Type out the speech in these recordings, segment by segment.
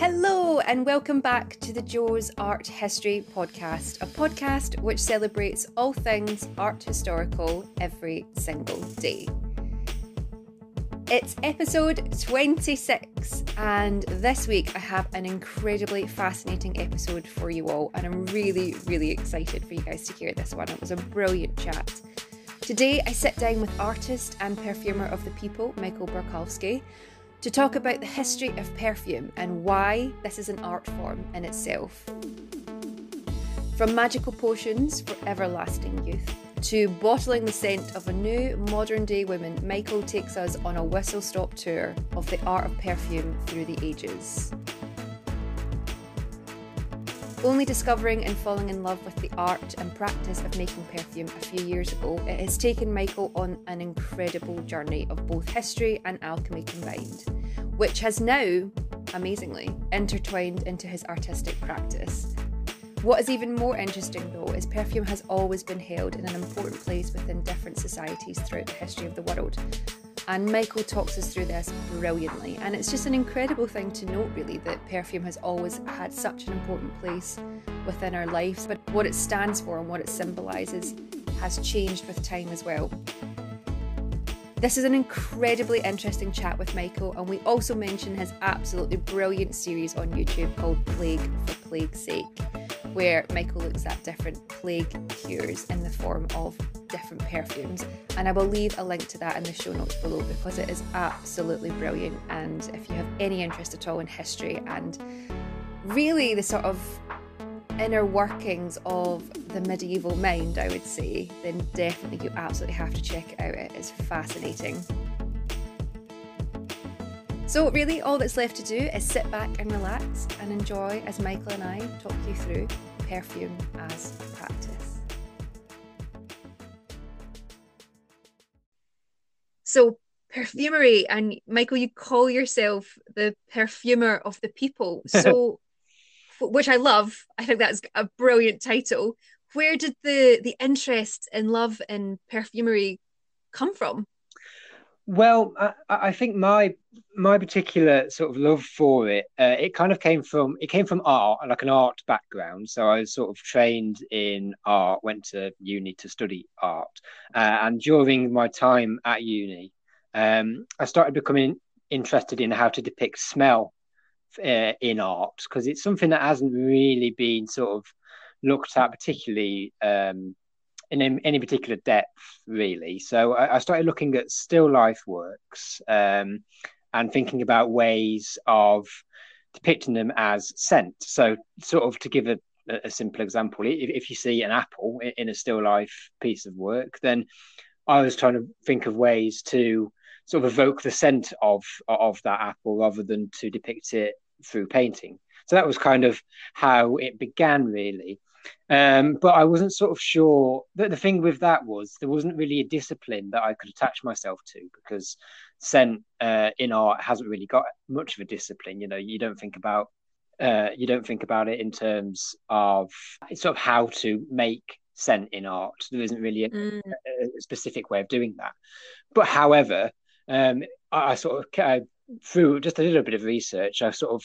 Hello, and welcome back to the Joe's Art History Podcast, a podcast which celebrates all things art historical every single day. It's episode 26, and this week I have an incredibly fascinating episode for you all, and I'm really, really excited for you guys to hear this one. It was a brilliant chat. Today I sit down with artist and perfumer of the people, Michael Borkowski, to talk about the history of perfume and why this is an art form in itself. From magical potions for everlasting youth to bottling the scent of a new modern day woman, Michael takes us on a whistle stop tour of the art of perfume through the ages. Only discovering and falling in love with the art and practice of making perfume a few years ago, it has taken Michael on an incredible journey of both history and alchemy combined, which has now, amazingly, intertwined into his artistic practice. What is even more interesting, though, is perfume has always been held in an important place within different societies throughout the history of the world, and Michael talks us through this brilliantly. And it's just an incredible thing to note, really, that perfume has always had such an important place within our lives. But what it stands for and what it symbolises has changed with time as well. This is an incredibly interesting chat with Michael, and we also mention his absolutely brilliant series on YouTube called Plague for Plague's Sake, where Michael looks at different plague cures in the form of different perfumes. And I will leave a link to that in the show notes below because it is absolutely brilliant. And if you have any interest at all in history and really the sort of inner workings of the medieval mind, I would say, then definitely you absolutely have to check it out. It is fascinating. So, really, all that's left to do is sit back and relax and enjoy as Michael and I talk you through perfume as practice. So, perfumery, and Michael, you call yourself the perfumer of the people. So, which I love. I think that's a brilliant title. Where did the the interest in love and perfumery come from? Well, I, I, think my my particular sort of love for it, uh, it kind of came from it came from art, like an art background. So I was sort of trained in art, went to uni to study art, uh, and during my time at uni, um, I started becoming interested in how to depict smell uh, in art because it's something that hasn't really been sort of looked at particularly um, in any particular depth, really. So I, I started looking at still life works um, and thinking about ways of depicting them as scent. So, sort of to give a, a simple example, if, if you see an apple in a still life piece of work, then I was trying to think of ways to sort of evoke the scent of of that apple rather than to depict it through painting. So that was kind of how it began, really. Um, but I wasn't sort of sure that the thing with that was there wasn't really a discipline that I could attach myself to because scent uh, in art hasn't really got much of a discipline. You know, you don't think about uh, you don't think about it in terms of sort of how to make scent in art. There isn't really a, mm. a specific way of doing that. But however, um, I, I, sort of I, through just a little bit of research, I sort of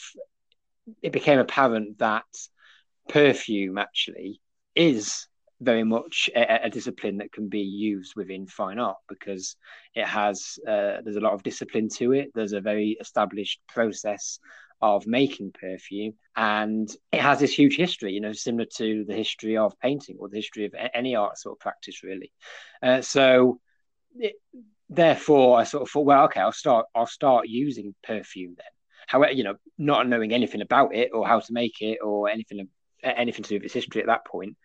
it became apparent that perfume actually is very much a, a, discipline that can be used within fine art because it has uh, there's a lot of discipline to it. There's a very established process of making perfume and it has this huge history you know similar to the history of painting or the history of any art sort of practice really. Uh, so it, therefore i sort of thought well okay i'll start i'll start using perfume then. However you know not knowing anything about it or how to make it or anything anything to do with its history at that point.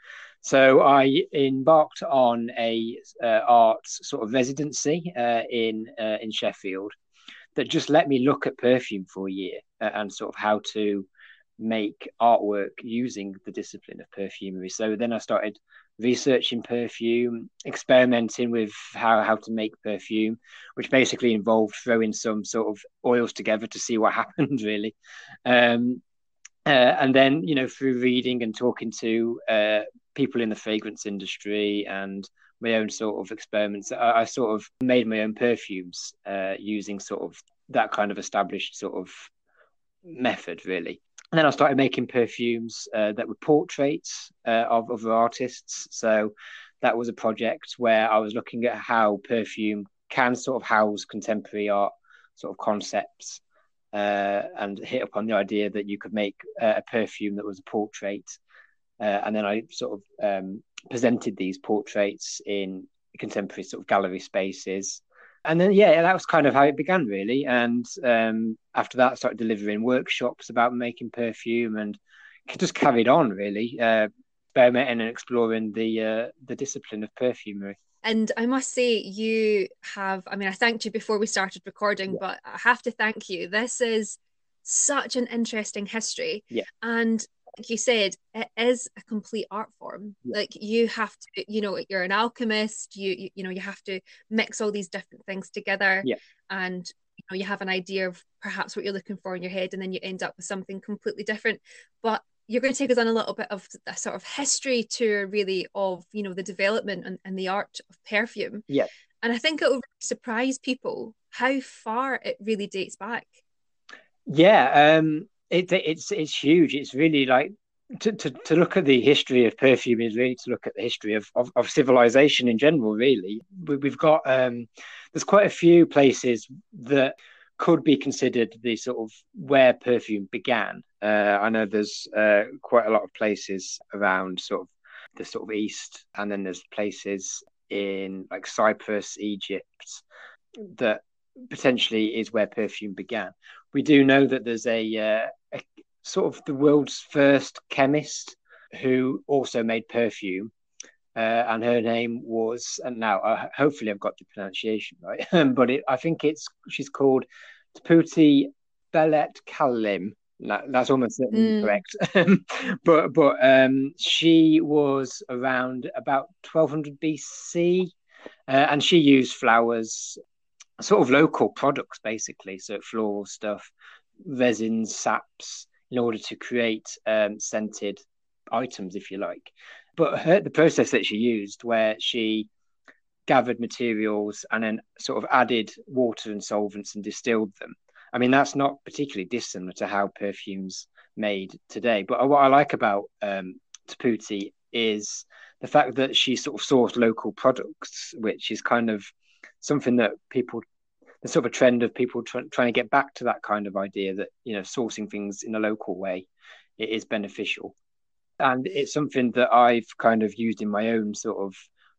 So I embarked on a uh, arts sort of residency uh, in uh, in Sheffield that just let me look at perfume for a year uh, and sort of how to make artwork using the discipline of perfumery. So then I started researching perfume, experimenting with how, how to make perfume, which basically involved throwing some sort of oils together to see what happened, really. Um, uh, and then, you know, through reading and talking to uh, people in the fragrance industry and my own sort of experiments, I, I sort of made my own perfumes uh, using sort of that kind of established sort of method, really. And then I started making perfumes uh, that were portraits uh, of other artists. So that was a project where I was looking at how perfume can sort of house contemporary art sort of concepts uh, and hit upon the idea that you could make uh, a perfume that was a portrait. Uh, and then I sort of um, presented these portraits in contemporary sort of gallery spaces. And then, yeah, that was kind of how it began, really. And um, after that, I started delivering workshops about making perfume and just carried on, really, uh, experimenting and exploring the uh, the discipline of perfumery. And I must say, you have, I mean, I thanked you before we started recording, yeah. but I have to thank you. This is such an interesting history. Yeah. And like you said, it is a complete art form. Yeah. Like you have to, you know, you're an alchemist. You, you, you know, you have to mix all these different things together. Yeah. And you know, you have an idea of perhaps what you're looking for in your head, and then you end up with something completely different. But you're going to take us on a little bit of a sort of history tour, really, of you know the development and, and the art of perfume. Yeah. And I think it will surprise people how far it really dates back. Yeah, um, it, it's it's huge. It's really like to, to, to look at the history of perfume is really to look at the history of, of, of civilization in general. Really, we, have got um, there's quite a few places that could be considered the sort of where perfume began. Uh, I know there's uh, quite a lot of places around sort of the sort of east, and then there's places in like Cyprus, Egypt, that potentially is where perfume began. We do know that there's a, uh, a sort of the world's first chemist who also made perfume. Uh, and her name was, and now uh, hopefully I've got the pronunciation right, but it, I think it's she's called Taputi Belet Kalim. that's almost certainly mm. correct. but but um, she was around about 1200 BC, uh, and she used flowers, sort of local products basically, so floral stuff, resins, saps, in order to create um, scented items, if you like. But her, the process that she used, where she gathered materials and then sort of added water and solvents and distilled them. I mean, that's not particularly dissimilar to how perfumes made today. But what I like about um, Taputi is the fact that she sort of sourced local products, which is kind of something that people the sort of a trend of people try, trying to get back to that kind of idea that you know sourcing things in a local way it is beneficial and it's something that i've kind of used in my own sort of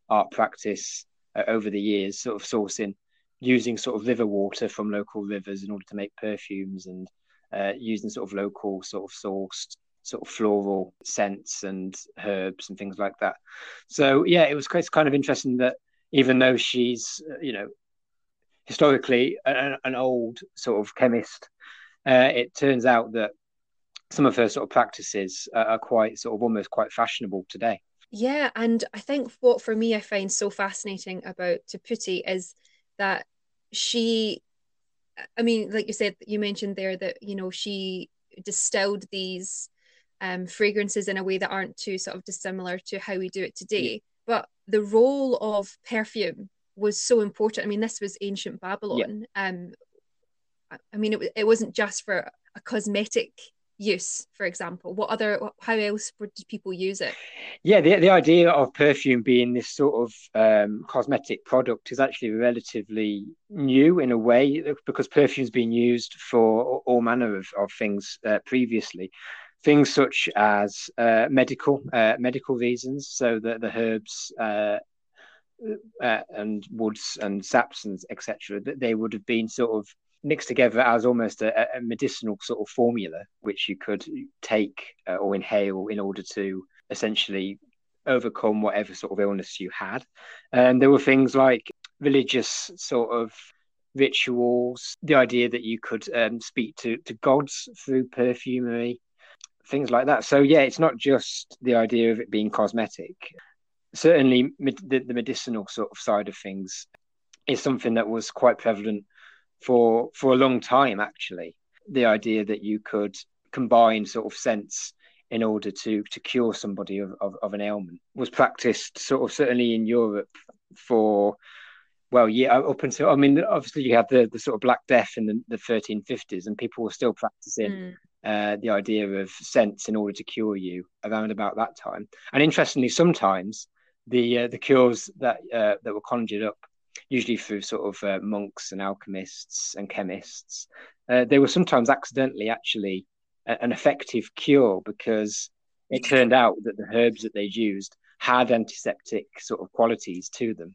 art practice uh, over the years sort of sourcing using sort of river water from local rivers in order to make perfumes and uh, using sort of local sort of sourced sort of floral scents and herbs and things like that. So yeah it was kind of interesting that even though she's uh, you know historically an, an old sort of chemist, uh, it turns out that some of her sort of practices are quite sort of almost quite fashionable today. Yeah, and I think what for me I find so fascinating about Taputi is that she, I mean, like you said, you mentioned there that you know she distilled these um, fragrances in a way that aren't too sort of dissimilar to how we do it today. Yeah. But the role of perfume was so important. I mean, this was ancient Babylon. Yeah. Um, I mean, it, it wasn't just for a cosmetic use, for example. What other, how else would people use it? Yeah, the, the idea of perfume being this sort of um, cosmetic product is actually relatively new in a way because perfume's been used for all manner of, of things uh, previously. Things such as uh, medical uh, medical reasons, so that the herbs uh, uh, and woods and saps and etc. That they would have been sort of mixed together as almost a, a medicinal sort of formula, which you could take uh, or inhale in order to essentially overcome whatever sort of illness you had. And there were things like religious sort of rituals, the idea that you could um, speak to, to gods through perfumery, things like that. So, yeah, it's not just the idea of it being cosmetic certainly the, the medicinal sort of side of things is something that was quite prevalent for for a long time actually the idea that you could combine sort of scents in order to to cure somebody of, of, of, an ailment was practiced sort of certainly in Europe for well, yeah, up until I mean, obviously you have the, the sort of Black Death in the, the 1350s, and people were still practicing mm. uh, the idea of scents in order to cure you around about that time. And interestingly, sometimes the uh, the cures that uh, that were conjured up, usually through sort of uh, monks and alchemists and chemists, uh, they were sometimes accidentally actually a, an effective cure because it turned out that the herbs that they'd used had antiseptic sort of qualities to them.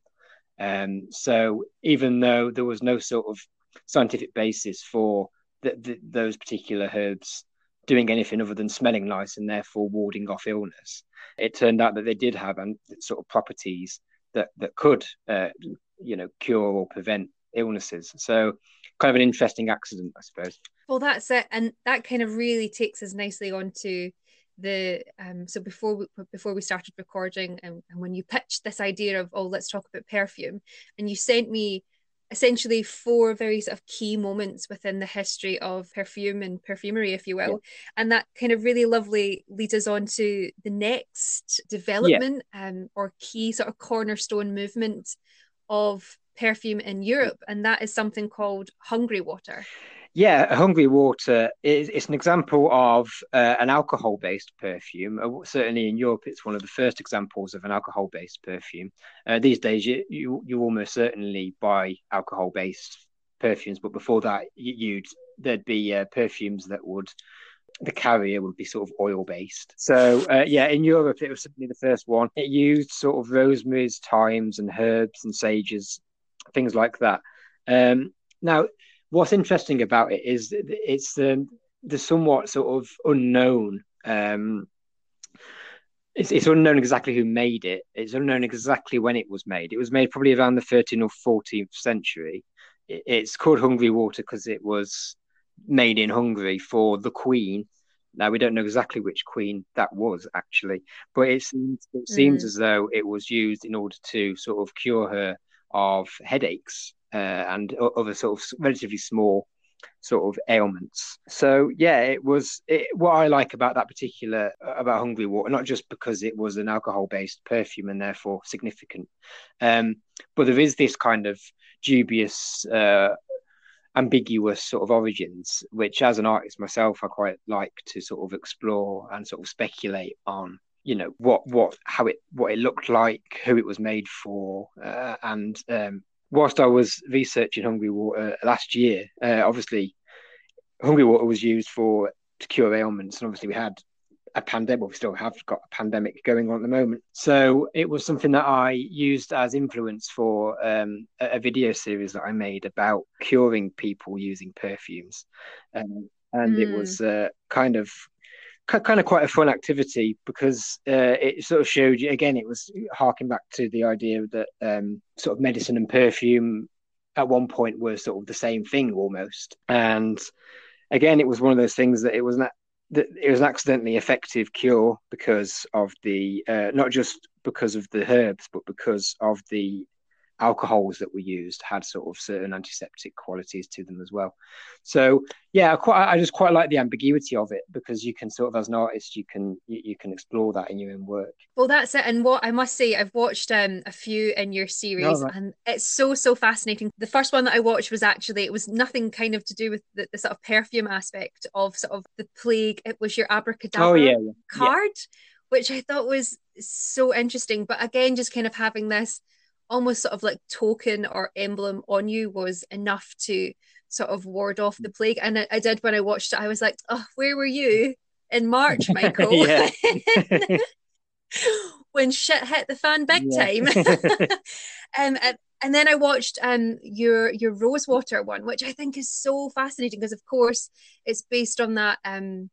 Um, so even though there was no sort of scientific basis for those particular herbs doing anything other than smelling nice and therefore warding off illness, it turned out that they did have um, sort of properties that that could, uh, you know, cure or prevent illnesses. So kind of an interesting accident, I suppose. Well, that's it, and that kind of really takes us nicely onto the um so before we before we started recording and, and when you pitched this idea of oh let's talk about perfume and you sent me essentially four very sort of key moments within the history of perfume and perfumery, if you will. Yeah. And that kind of really lovely leads us on to the next development yeah. um, or key sort of cornerstone movement of perfume in Europe. And that is something called Hungary water. Yeah, Hungary water is it's an example of uh, an alcohol-based perfume. Uh, certainly in Europe, it's one of the first examples of an alcohol-based perfume. Uh, these days, you, you, you almost certainly buy alcohol-based perfumes, but before that, you'd there'd be uh, perfumes that would the carrier would be sort of oil-based. So uh, yeah, in Europe, it was simply the first one. It used sort of rosemary's, thymes, and herbs and sages, things like that. Um, now what's interesting about it is it's the the somewhat sort of unknown. Um, it's, it's unknown exactly who made it. It's unknown exactly when it was made. It was made probably around the 13th or 14th century. It, it's called Hungary Water because it was made in Hungary for the Queen. Now we don't know exactly which queen that was actually, but it seems it seems mm. as though it was used in order to sort of cure her of headaches uh, and other sort of relatively small sort of ailments. So yeah, it was it, what I like about that particular uh, about Hungary Water, not just because it was an alcohol-based perfume and therefore significant, um, but there is this kind of dubious, uh, ambiguous sort of origins, which as an artist myself, I quite like to sort of explore and sort of speculate on. You know what, what, how it, what it looked like, who it was made for, uh, and um, whilst I was researching Hungary Water last year, uh, obviously Hungary Water was used for to cure ailments, and obviously we had a pandemic. We still have got a pandemic going on at the moment, so it was something that I used as influence for um, a, a, video series that I made about curing people using perfumes, um, and mm. it hmm. was uh, kind of kind of quite a fun activity because uh, it sort of showed you again it was harking back to the idea that um, sort of medicine and perfume at one point were sort of the same thing almost and again it was one of those things that it was not it was an accidentally effective cure because of the uh, not just because of the herbs but because of the alcohols that were used had sort of certain antiseptic qualities to them as well. So yeah, I quite I just quite like the ambiguity of it because you can sort of as an artist you can you, you can explore that in your own work. Well, that's it. And what I must say, I've watched um, a few in your series, oh, right. and it's so so fascinating. The first one that I watched was actually it was nothing kind of to do with the, the sort of perfume aspect of sort of the plague. It was your abracadabra oh, yeah, yeah. card. Yeah. Which I thought was so interesting, but again, just kind of having this almost sort of like token or emblem on you was enough to sort of ward off the plague. And I, I did when I watched it, I was like, oh, where were you in March, Michael? when shit hit the fan big yeah. time. um, and, and then I watched um your your Rosewater one, which I think is so fascinating because of course it's based on that um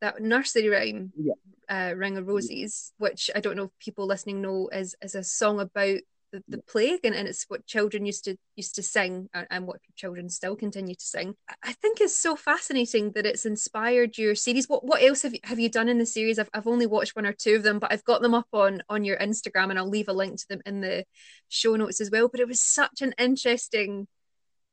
that nursery rhyme, yeah. uh, Ring of Roses, which I don't know if people listening know is is a song about the, the plague and, and it's what children used to used to sing and, and what children still continue to sing. I think it's so fascinating that it's inspired your series. What what else have you, have you done in the series? I've, I've only watched one or two of them but i've got them up on on your instagram and i'll leave a link to them in the show notes as well. But it was such an interesting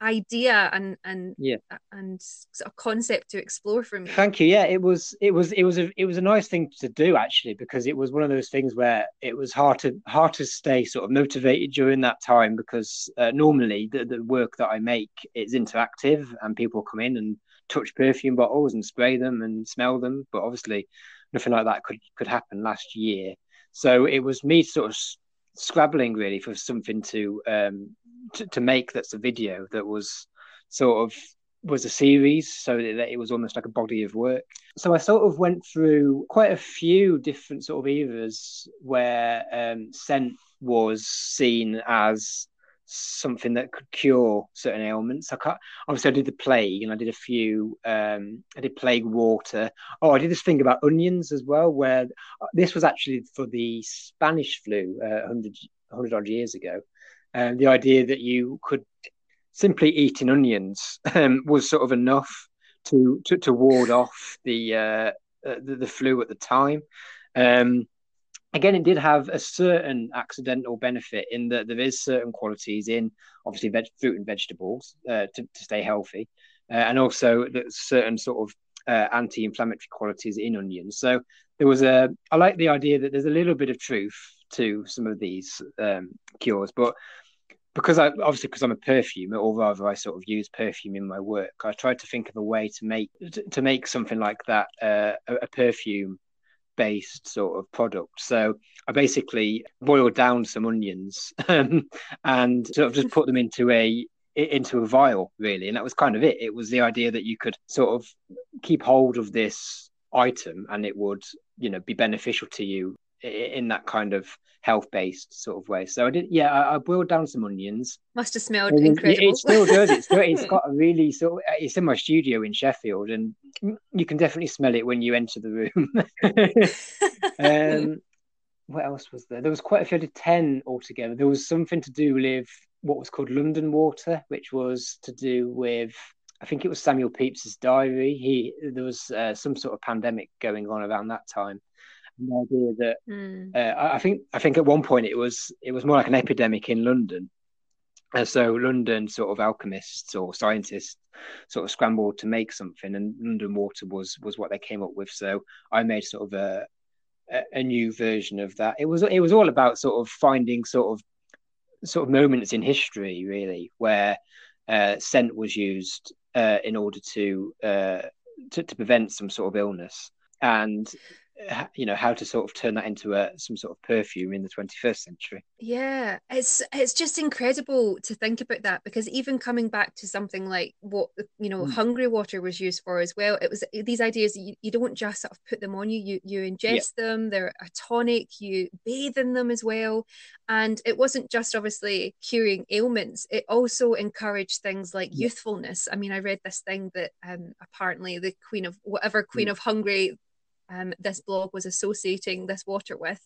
idea and and yeah. and sort of concept to explore for me thank you. Yeah it was it was it was a it was a nice thing to do actually because it was one of those things where it was hard to hard to stay sort of motivated during that time because uh, normally the, the work that i make is interactive and people come in and touch perfume bottles and spray them and smell them but obviously nothing like that could could happen last year. So it was me sort of scrabbling really for something to um to, to make that's a video that was sort of was a series so that it was almost like a body of work. So i sort of went through quite a few different sort of eras where um, scent was seen as something that could cure certain ailments. I can't, obviously, I did the plague and I did a few. Um, I did plague water. Oh, I did this thing about onions as well, where uh, this was actually for the Spanish flu uh, 100, 100 odd years ago. Um, the idea that you could simply eating onions um, was sort of enough to to, to ward off the, uh, uh, the, the flu at the time. Um, again, it did have a certain accidental benefit in that there is certain qualities in obviously veg- fruit and vegetables uh, to, to stay healthy, uh, and also certain sort of uh, anti-inflammatory qualities in onions. So there was a. I like the idea that there's a little bit of truth to some of these um, cures, but because I obviously because I'm a perfumer, or rather I sort of use perfume in my work. I tried to think of a way to make to make something like that uh, a, a perfume based sort of product. So I basically boiled down some onions um, and sort of just put them into a into a vial really and that was kind of it it was the idea that you could sort of keep hold of this item and it would you know be beneficial to you in that kind of health based sort of way. So I did, yeah, I, I boiled down some onions. Must have smelled incredible. It, it still does. It's still, it's got a really sort. Of, it's in my studio in Sheffield, and you can definitely smell it when you enter the room. um, what else was there? There was quite a few. I did ten altogether. There was something to do with what was called London Water, which was to do with I think it was Samuel Pepys's diary. He there was uh, some sort of pandemic going on around that time, the idea that mm. uh, I think I think at one point it was it was more like an epidemic in London, and so London sort of alchemists or scientists sort of scrambled to make something, and London Water was was what they came up with. So I made sort of a a new version of that. It was it was all about sort of finding sort of sort of moments in history really where uh, scent was used uh, in order to, uh, to to prevent some sort of illness and you know how to sort of turn that into a some sort of perfume in the 21st century yeah it's it's just incredible to think about that because even coming back to something like what you know mm. Hungary water was used for as well it was these ideas you, you don't just sort of put them on you you you ingest yeah. them they're a tonic you bathe in them as well and it wasn't just obviously curing ailments it also encouraged things like yeah. youthfulness i mean i read this thing that um apparently the queen of whatever queen mm. of hungary um, this blog was associating this water with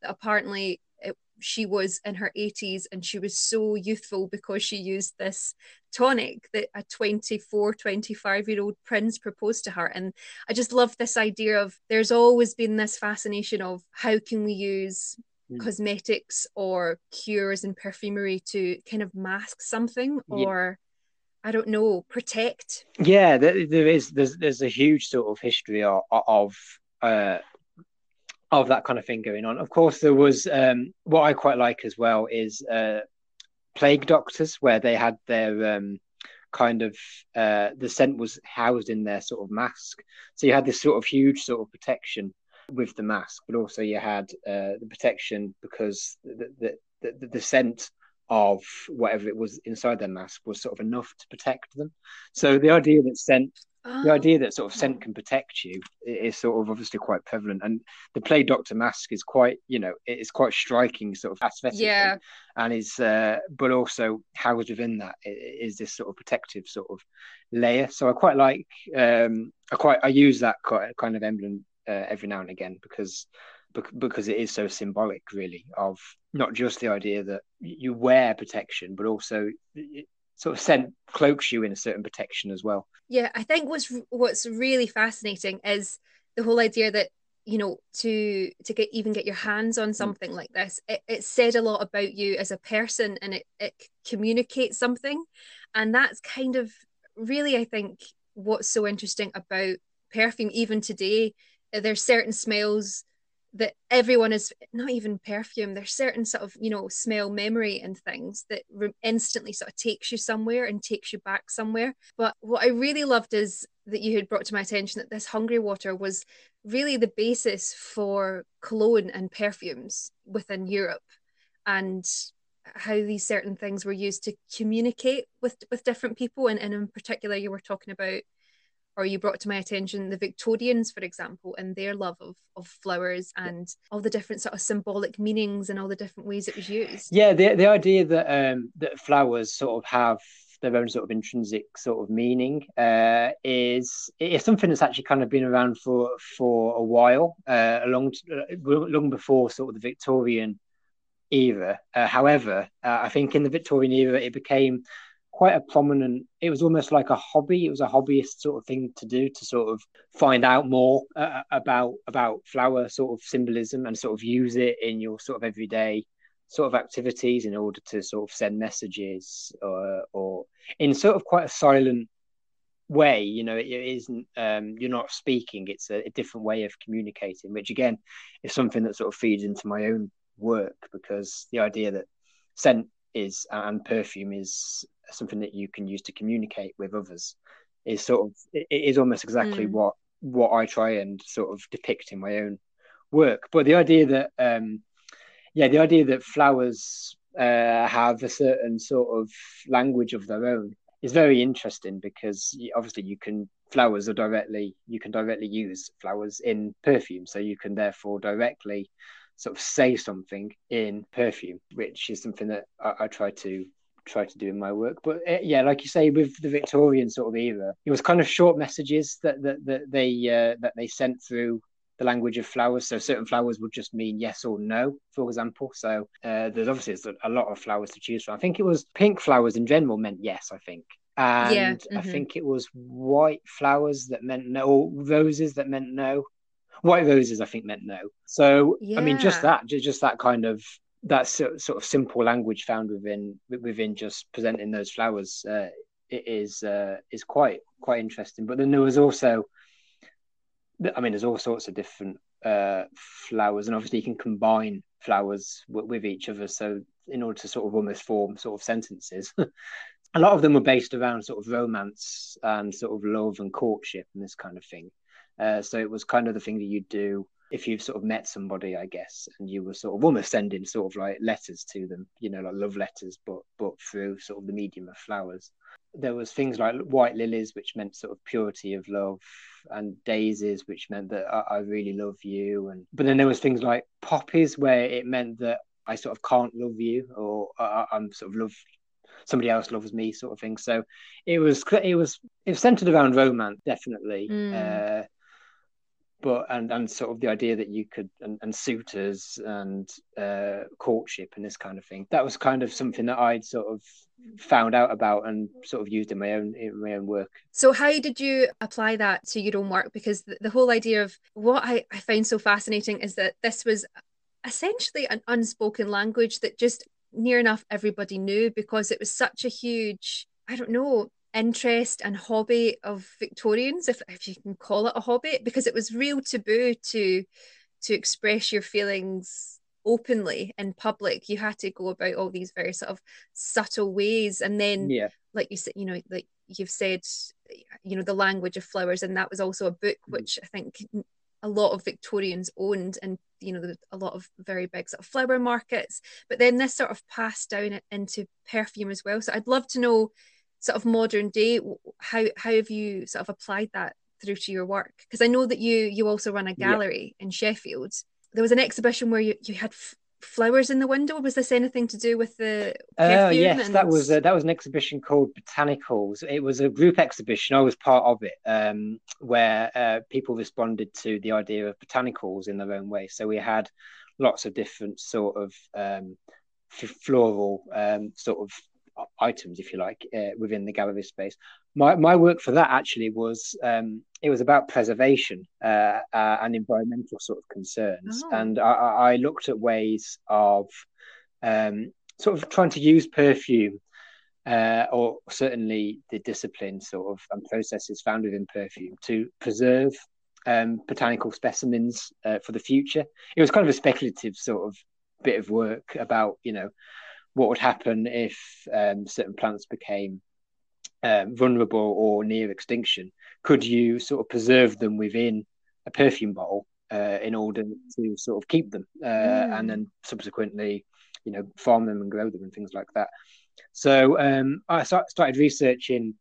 that apparently it, she was in her 80s and she was so youthful because she used this tonic that a 24 25 year old prince proposed to her and i just love this idea of there's always been this fascination of how can we use mm. cosmetics or cures and perfumery to kind of mask something or I don't know, protect. Yeah, there, there is. There's there's a huge sort of history of, of uh, of that kind of thing going on. Of course, there was um, what I quite like as well is uh, plague doctors, where they had their um, kind of uh, the scent was housed in their sort of mask. So you had this sort of huge sort of protection with the mask, but also you had uh, the protection because the, the the, the scent of whatever it was inside their mask was sort of enough to protect them. So the idea that scent the oh. idea that sort of scent can protect you is sort of obviously quite prevalent, and the plague doctor mask is quite, you know, it's quite striking sort of aesthetic, yeah, and is, uh, but also housed within that is this sort of protective sort of layer. So I quite like, um, I quite, I use that kind of emblem uh, every now and again because because it is so symbolic, really, of not just the idea that you wear protection, but also sort of scent cloaks you in a certain protection as well. Yeah, I think what's what's really fascinating is the whole idea that you know to to get even get your hands on mm. something mm. like this it, it said a lot about you as a person and it, it communicates something And that's kind of really, I think, what's so interesting about perfume, even today. There's certain smells that everyone is not even perfume there's certain sort of you know smell memory and things that re- instantly sort of takes you somewhere and takes you back somewhere. But what i really loved is that you had brought to my attention that this Hungary water was really the basis for cologne and perfumes within europe and how these certain things were used to communicate with with different people. And, and in particular you were talking about or you brought to my attention the Victorians, for example, and their love of, of flowers and all the different sort of symbolic meanings and all the different ways it was used. Yeah, the the idea that um, that flowers sort of have their own sort of intrinsic sort of meaning uh, is is something that's actually kind of been around for for a while, uh, long uh, long before sort of the Victorian era. Uh, however, uh, I think in the Victorian era it became quite a prominent it was almost like a hobby. It was a hobbyist sort of thing to do to sort of find out more uh, about about flower sort of symbolism and sort of use it in your sort of everyday sort of activities in order to sort of send messages or or in sort of quite a silent way you know it, it isn't um you're not speaking. It's a, a different way of communicating which again is something that sort of feeds into my own work because the idea that scent is and perfume is something that you can use to communicate with others is sort of it is almost exactly mm. what what I try and sort of depict in my own work. But the idea that um yeah, the idea that flowers uh, have a certain sort of language of their own is very interesting because obviously you can flowers are directly you can directly use flowers in perfume so you can therefore directly sort of say something in perfume which is something that I, I try to try to do in my work. But uh, yeah, like you say, with the Victorian sort of era, it was kind of short messages that that, that they uh, that they sent through the language of flowers. So certain flowers would just mean yes or no, for example. So uh, there's obviously a lot of flowers to choose from. I think it was pink flowers in general meant yes. I think. And yeah, mm-hmm. I think it was white flowers that meant no, or roses that meant no. White roses, I think, meant no. So yeah. I mean, just that, just that kind of that sort of simple language found within within just presenting those flowers uh, it is uh, is quite quite interesting. But then there was also, I mean, there's all sorts of different uh, flowers, and obviously you can combine flowers w- with each other. So in order to sort of almost form sort of sentences. a lot of them were based around sort of romance and sort of love and courtship and this kind of thing. Uh, so it was kind of the thing that you'd do if you've sort of met somebody, I guess, and you were sort of almost sending sort of like letters to them, you know, like love letters, but but through sort of the medium of flowers. There was things like white lilies, which meant sort of purity of love, and daisies, which meant that I, I really love you. And but then there was things like poppies, where it meant that I sort of can't love you, or I, I'm sort of love somebody else loves me, sort of thing. So it was it was it was centered around romance, definitely. Mm. Uh, but and and sort of the idea that you could and, and suitors and uh, courtship and this kind of thing that was kind of something that I'd sort of found out about and sort of used in my own in my own work. So how did you apply that to your own work? Because the, the whole idea of what I, I find so fascinating is that this was essentially an unspoken language that just near enough everybody knew because it was such a huge I don't know interest and hobby of Victorians, if, if you can call it a hobby, because it was real taboo to to express your feelings openly in public. You had to go about all these very sort of subtle ways, and then, yeah. like you said, you know, like you've said, you know, the language of flowers, and that was also a book mm. which I think a lot of Victorians owned, and you know, a lot of very big sort of flower markets. But then this sort of passed down into perfume as well. So I'd love to know sort of modern day how how have you sort of applied that through to your work? Because i know that you you also run a gallery yeah. in sheffield. There was an exhibition where you, you had f- flowers in the window. Was this anything to do with the oh uh, yes and... that was uh, that was an exhibition called botanicals. It was a group exhibition. I was part of it um, where uh, people responded to the idea of botanicals in their own way. So we had lots of different sort of um, floral um, sort of items, if you like, uh, within the gallery space. My my work for that actually was um, it was about preservation uh, uh, and environmental sort of concerns, oh. and I, I, looked at ways of um, sort of trying to use perfume uh, or certainly the discipline sort of and processes found within perfume to preserve um, botanical specimens uh, for the future. It was kind of a speculative sort of bit of work about you know what would happen if um, certain plants became um, vulnerable or near extinction. Could you sort of preserve them within a perfume bottle uh, in order to sort of keep them uh, mm. and then subsequently, you know, farm them and grow them and things like that? So um, I started researching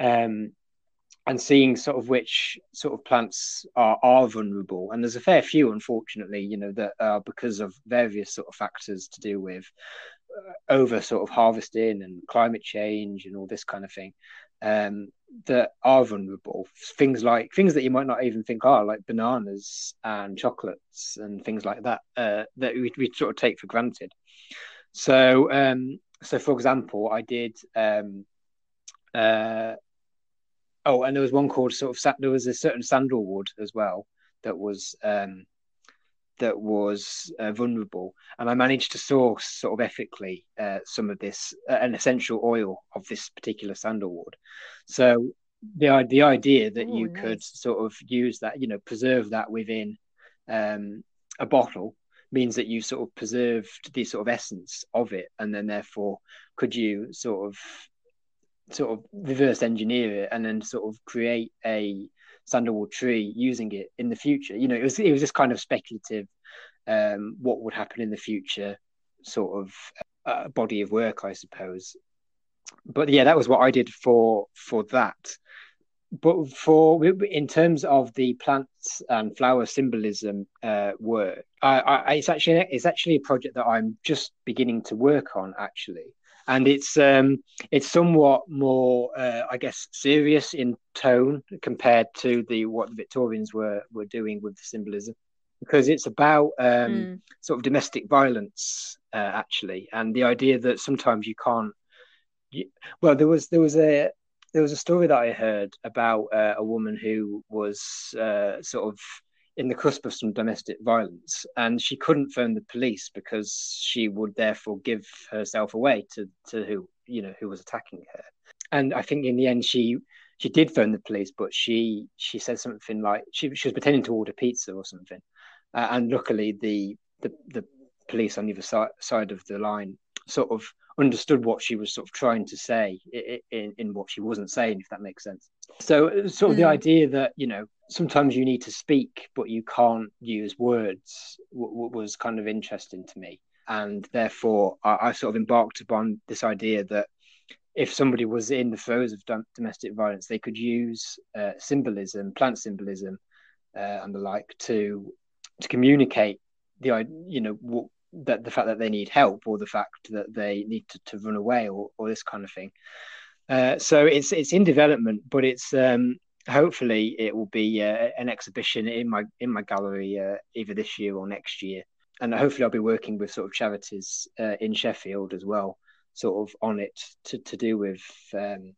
um, and seeing sort of which sort of plants are are vulnerable and there's a fair few unfortunately you know that are because of various sort of factors to do with over sort of harvesting and climate change and all this kind of thing um, that are vulnerable. Things like things that you might not even think are like bananas and chocolates and things like that uh, that we, we sort of take for granted. So um, so for example i did um, uh, Oh, and there was one called sort of there was a certain sandalwood as well that was um, that was uh, vulnerable, and I managed to source sort of ethically uh, some of this uh, an essential oil of this particular sandalwood. So the the idea that Ooh, you nice. could sort of use that, you know, preserve that within um, a bottle means that you sort of preserved the sort of essence of it, and then therefore could you sort of sort of reverse engineer it and then sort of create a sandalwood tree using it in the future. You know, it was it was just kind of speculative. Um, what would happen in the future, sort of uh, body of work, I suppose. But yeah, that was what I did for for that. But for in terms of the plants and flower symbolism uh, work, I, I, it's actually it's actually a project that I'm just beginning to work on actually and it's um, it's somewhat more, uh, I guess, serious in tone compared to the what the Victorians were were doing with the symbolism, because it's about um, mm. sort of domestic violence uh, actually, and the idea that sometimes you can't. You, well, there was there was a there was a story that I heard about uh, a woman who was uh, sort of in the cusp of some domestic violence, and she couldn't phone the police because she would therefore give herself away to to who you know who was attacking her. And I think in the end she she did phone the police, but she she said something like she she was pretending to order pizza or something, uh, and luckily the the the police on the other side side of the line sort of understood what she was sort of trying to say in, in what she wasn't saying, if that makes sense. So, sort of mm. the idea that you know sometimes you need to speak, but you can't use words, w- w- was kind of interesting to me, and therefore I, I, sort of embarked upon this idea that if somebody was in the throes of domestic violence, they could use uh, symbolism, plant symbolism, uh, and the like to to communicate the you know that the fact that they need help or the fact that they need to, to run away or, or this kind of thing. Uh, so it's it's in development, but it's um, hopefully it will be uh, an exhibition in my in my gallery uh, either this year or next year, and hopefully I'll be working with sort of charities uh, in Sheffield as well, sort of on it to, to do with um,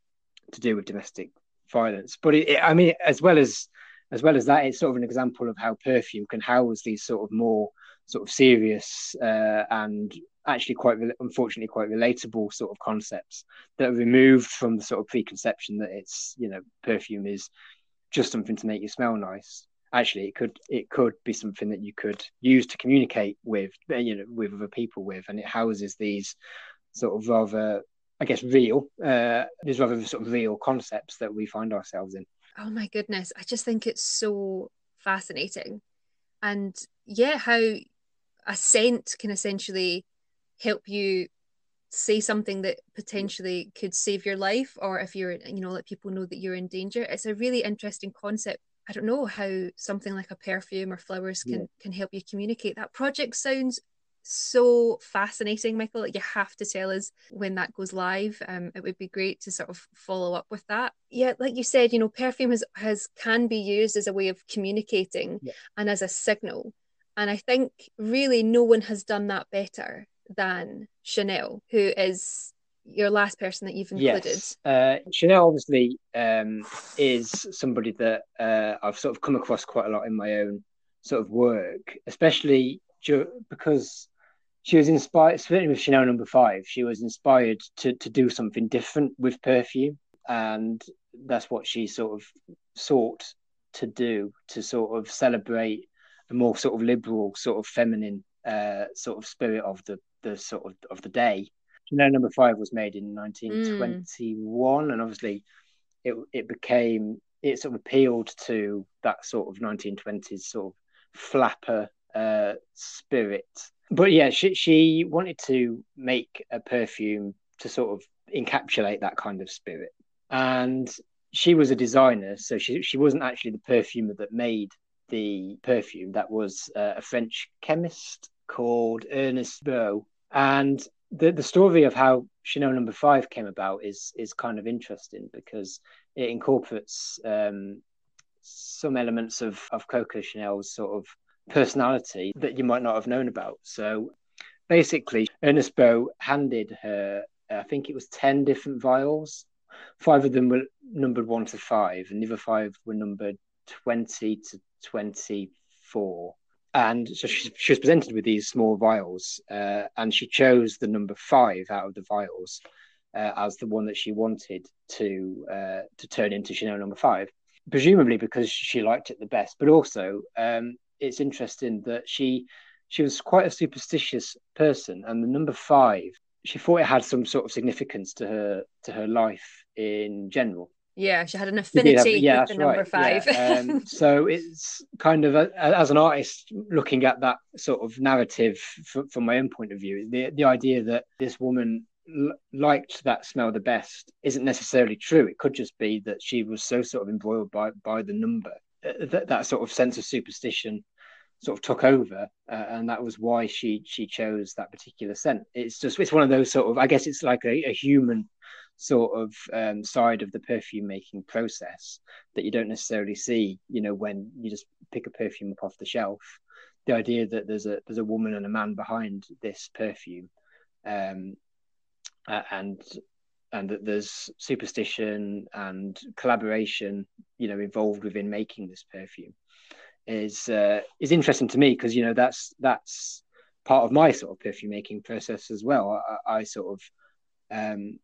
to do with domestic violence. But it, it, I mean, as well as as well as that, it's sort of an example of how perfume can house these sort of more sort of serious uh, and actually quite unfortunately quite relatable sort of concepts that are removed from the sort of preconception that it's you know perfume is just something to make you smell nice actually it could it could be something that you could use to communicate with you know with other people with and it houses these sort of rather i guess real uh these rather sort of real concepts that we find ourselves in. Oh my goodness. I just think it's so fascinating. And yeah how a scent can essentially help you say something that potentially could save your life or if you're you know let people know that you're in danger. It's a really interesting concept. I don't know how something like a perfume or flowers can yeah. can help you communicate that. Project sounds so fascinating michael you have to tell us when that goes live um, it would be great to sort of follow up with that yeah like you said you know perfume has, has can be used as a way of communicating yeah. and as a signal and I think really no one has done that better than Chanel, who is your last person that you've included. Yes. Uh, Chanel obviously um, is somebody that uh, I've sort of come across quite a lot in my own sort of work, especially because she was inspired, certainly with Chanel Number Five. She was inspired to to do something different with perfume, and that's what she sort of sought to do to sort of celebrate a more sort of liberal, sort of feminine, uh, sort of spirit of the the sort of of the day. Chanel Number Five was made in 1921, mm. and obviously, it it became it sort of appealed to that sort of 1920s sort of flapper uh, spirit. But yeah, she she wanted to make a perfume to sort of encapsulate that kind of spirit, and she was a designer, so she she wasn't actually the perfumer that made the perfume. That was uh, a French chemist called Ernest Beaux, and the the story of how Chanel Number Five came about is is kind of interesting because it incorporates um, some elements of of Coco Chanel's sort of personality that you might not have known about. So basically, Ernest Beaux handed her, I think it was ten different vials. Five of them were numbered one to five, and the other five were numbered twenty to twenty-four and so she, she was presented with these small vials, uh, and she chose the number five out of the vials uh, as the one that she wanted to uh, to turn into Chanel number five, presumably because she liked it the best. But also, um, it's interesting that she she was quite a superstitious person, and the number five she thought it had some sort of significance to her to her life in general. Yeah, she had an affinity have, yeah, with the number right. five. Yeah. Um, so it's kind of a, as an artist looking at that sort of narrative from, from my own point of view, the the idea that this woman l- liked that smell the best isn't necessarily true. It could just be that she was so sort of embroiled by by the number that that sort of sense of superstition sort of took over, uh, and that was why she she chose that particular scent. It's just it's one of those sort of I guess it's like a, a human sort of um, side of the perfume making process that you don't necessarily see you know when you just pick a perfume up off the shelf the idea that there's a there's a woman and a man behind this perfume um, and and that there's superstition and collaboration you know involved within making this perfume is uh, is interesting to me because you know that's that's part of my sort of perfume making process as well. I, I sort of um,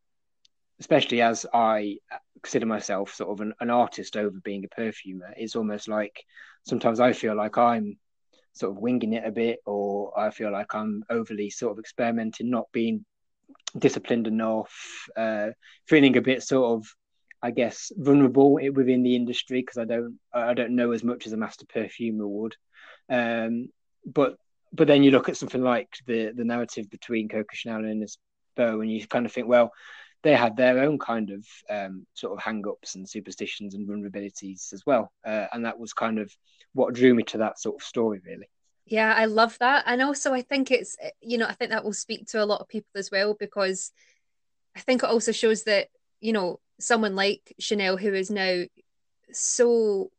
especially as I consider myself sort of an, an artist over being a perfumer, it's almost like sometimes I feel like I'm sort of winging it a bit, or I feel like I'm overly sort of experimenting, not being disciplined enough, uh, feeling a bit sort of, I guess, vulnerable within the industry because I don't I don't know as much as a master perfumer would. Um, but but then you look at something like the the narrative between Coco Chanel and this Beaux, and you kind of think, well, they had their own kind of um, sort of hang-ups and superstitions and vulnerabilities as well uh, and that was kind of what drew me to that sort of story really yeah i love that and also i think it's eh, you know i think that will speak to a lot of people as well because i think it also shows that you know someone like chanel who is now so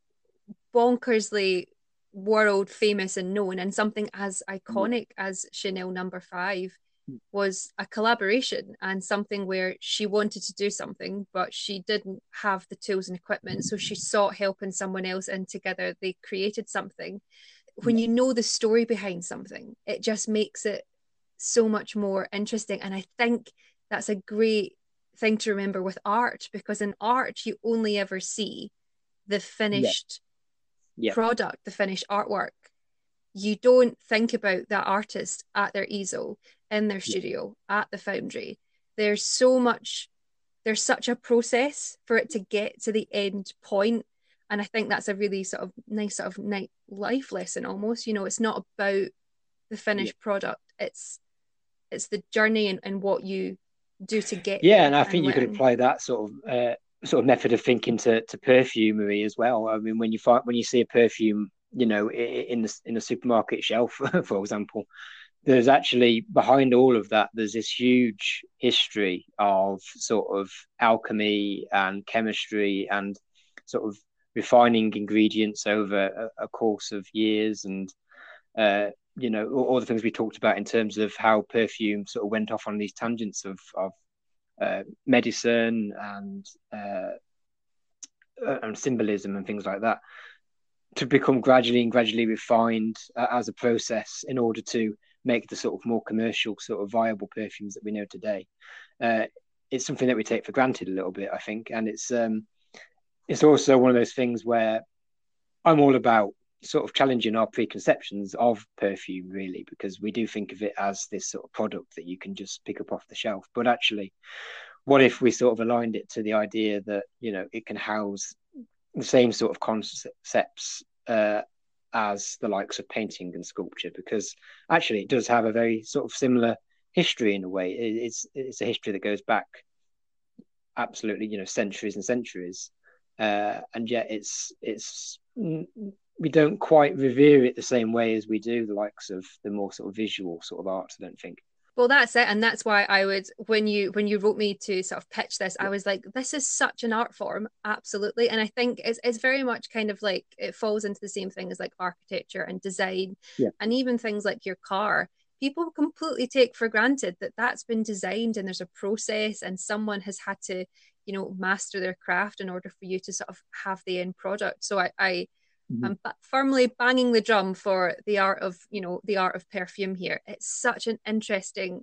bonkersly world famous and known and something as mm-hmm. iconic as chanel number five mm. was a collaboration and something where she wanted to do something, but she didn't have the tools and equipment. So she mm-hmm. sought help in someone else, and together they created something. When you know the story behind something, it just makes it so much more interesting. And I think that's a great thing to remember with art because in art, you only ever see the finished yeah. Yeah. product, the finished artwork you don't think about that artist at their easel in their studio at the foundry there's so much there's such a process for it to get to the end point and i think that's a really sort of nice sort of night life lesson almost you know it's not about the finished yeah. product. It's it's the journey and, and what you do to get yeah and i think and you could apply that sort of uh, sort of method of thinking to, to perfumery as well. I mean when you find when you see a perfume you know in the in the supermarket shelf for example there's actually behind all of that there's this huge history of sort of alchemy and chemistry and sort of refining ingredients over a, a course of years and uh, you know all, all, the things we talked about in terms of how perfume sort of went off on these tangents of, of uh, medicine and uh, and symbolism and things like that to become gradually and gradually refined uh, as a process in order to make the sort of more commercial, sort of viable perfumes that we know today. Uh, it's something that we take for granted a little bit, I think, and it's um, it's also one of those things where I'm all about sort of challenging our preconceptions of perfume, really, because we do think of it as this sort of product that you can just pick up off the shelf. But actually, what if we sort of aligned it to the idea that you know it can house the same sort of concepts uh, as the likes of painting and sculpture? Because actually, it does have a very sort of similar history in a way. It's it's a history that goes back absolutely, you know, centuries and centuries, uh, and yet it's it's we don't quite revere it the same way as we do the likes of the more sort of visual sort of art. I don't think. Well, that's it, and that's why I would when you when you wrote me to sort of pitch this, I was like, this is such an art form, absolutely, and I think it's it's very much kind of like it falls into the same thing as like architecture and design, yeah. and even things like your car. People completely take for granted that that's been designed and there's a process and someone has had to, you know, master their craft in order for you to sort of have the end product. So I, I Mm-hmm. I'm firmly banging the drum for the art of, you know, the art of perfume here. It's such an interesting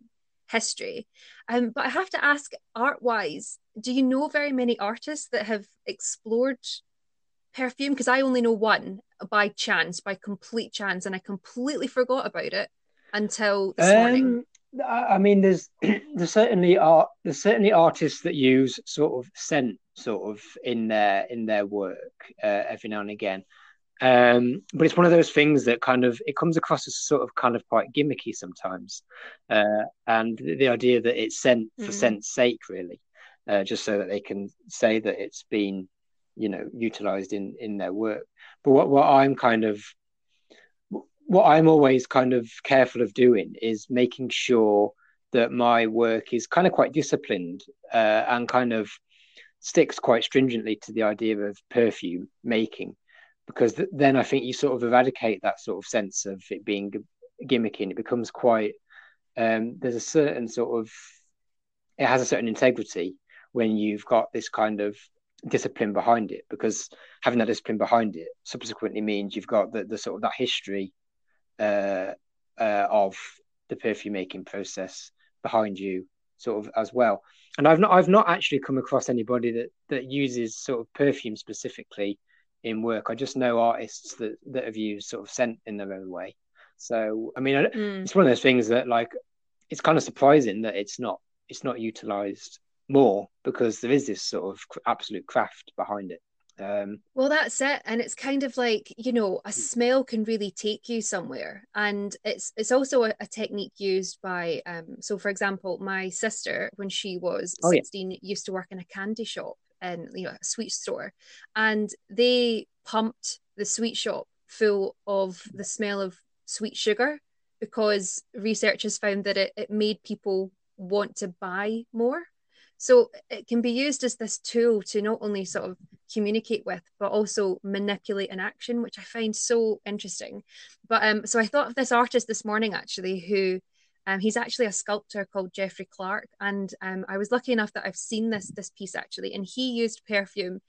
history. Um, but I have to ask, art wise, do you know very many artists that have explored perfume? Because I only know one by chance, by complete chance, and I completely forgot about it until this um, morning. I mean, there's there certainly are there's certainly artists that use sort of scent sort of in their in their work uh, every now and again. Um, but it's one of those things that kind of it comes across as sort of kind of quite gimmicky sometimes, uh, and the, idea that it's scent for mm. scent's sake, really, uh, just so that they can say that it's been, you know, utilized in in their work. But what what I'm kind of what I'm always kind of careful of doing is making sure that my work is kind of quite disciplined uh, and kind of sticks quite stringently to the idea of perfume making because th- then I think you sort of eradicate that sort of sense of it being g- gimmicky and it becomes quite um, there's a certain sort of it has a certain integrity when you've got this kind of discipline behind it because having that discipline behind it subsequently means you've got the, the sort of that history uh, uh, of the perfume making process behind you sort of as well and i've not i've not actually come across anybody that that uses sort of perfume specifically in work. I just know artists that that have used sort of scent in their own way. So I mean, mm. it's one of those things that like it's kind of surprising that it's not it's not utilized more because there is this sort of absolute craft behind it. Um, well, that's it, and it's kind of like you know, a smell can really take you somewhere, and it's it's also a, a technique used by. Um, so, for example, my sister, when she was oh, sixteen, yeah. used to work in a candy shop, and you know a sweet store, and they pumped the sweet shop full of the smell of sweet sugar because researchers found that it, it made people want to buy more. So it can be used as this tool to not only sort of communicate with, but also manipulate an action, which I find so interesting. But um, so I thought of this artist this morning actually who um, he's actually a sculptor called Jeffrey Clark, and um, I was lucky enough that I've seen this this piece actually, and he used perfume.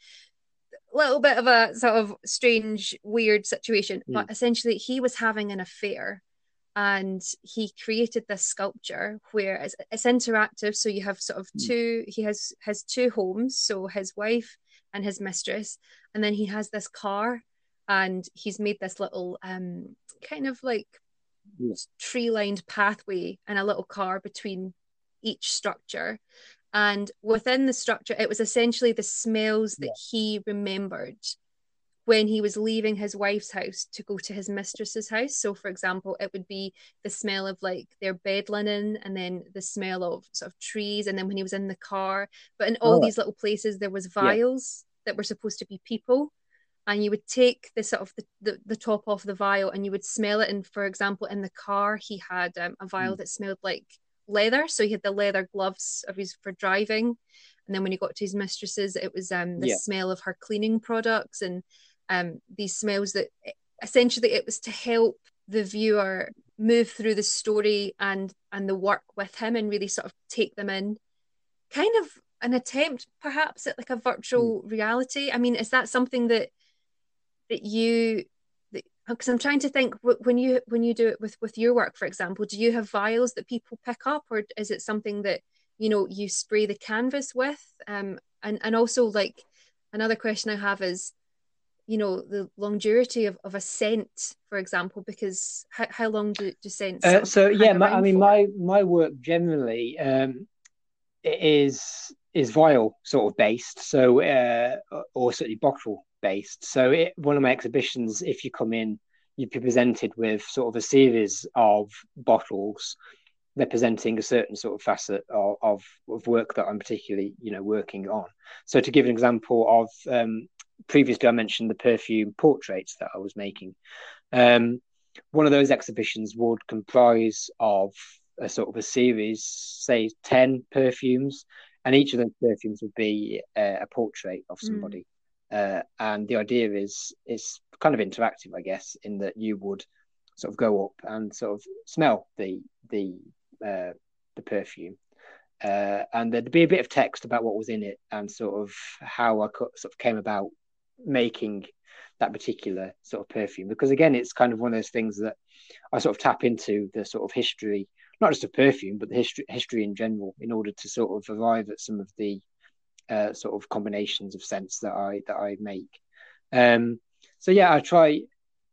A little bit of a sort of strange, weird situation, mm. but essentially he was having an affair, and he created this sculpture where it's, it's interactive. So you have sort of mm. two. He has has two homes, so his wife and his mistress, and then he has this car, and he's made this little um kind of like tree lined pathway and a little car between each structure. And within the structure, it was essentially the smells that yeah. he remembered when he was leaving his wife's house to go to his mistress's house. So, for example, it would be the smell of like their bed linen and then the smell of sort of trees. And then when he was in the car, but in all oh. these little places, there was vials yeah. that were supposed to be people and you would take the sort of the, the, the, top off the vial and you would smell it and for example in the car he had um, a vial mm. that smelled like leather so he had the leather gloves of his for driving and then when he got to his mistress's, it was um the yeah. smell of her cleaning products and um these smells that essentially it was to help the viewer move through the story and and the work with him and really sort of take them in kind of an attempt perhaps at like a virtual mm. reality i mean is that something that that you because I'm trying to think when you when you do it with with your work, for example, do you have vials that people pick up, or is it something that you know you spray the canvas with? Um, and and also like another question I have is, you know, the longevity of, of a scent, for example, because how, how long do, do scents? Uh, so yeah, my, I mean, for? my my work generally um, is is vial sort of based, so uh, or certainly bottle based. So it, one of my exhibitions, if you come in, you'd be presented with sort of a series of bottles representing a certain sort of facet of, of, of work that I'm particularly, you know, working on. So to give an example of um, previously, I mentioned the perfume portraits that I was making. Um, one of those exhibitions would comprise of a sort of a series, say ten perfumes, and each of those perfumes would be uh, a portrait of hmm. somebody. Mm. Uh, and the idea is is kind of interactive, I guess, in that you would sort of go up and sort of smell the the uh, the perfume, uh, and there'd be a bit of text about what was in it and sort of how I sort of came about making that particular sort of perfume. Because again, it's kind of one of those things that I sort of tap into the sort of history, not just of perfume, but the history history in general, in order to sort of arrive at some of the uh, sort of combinations of scents that I that I make. Um, so yeah, I try.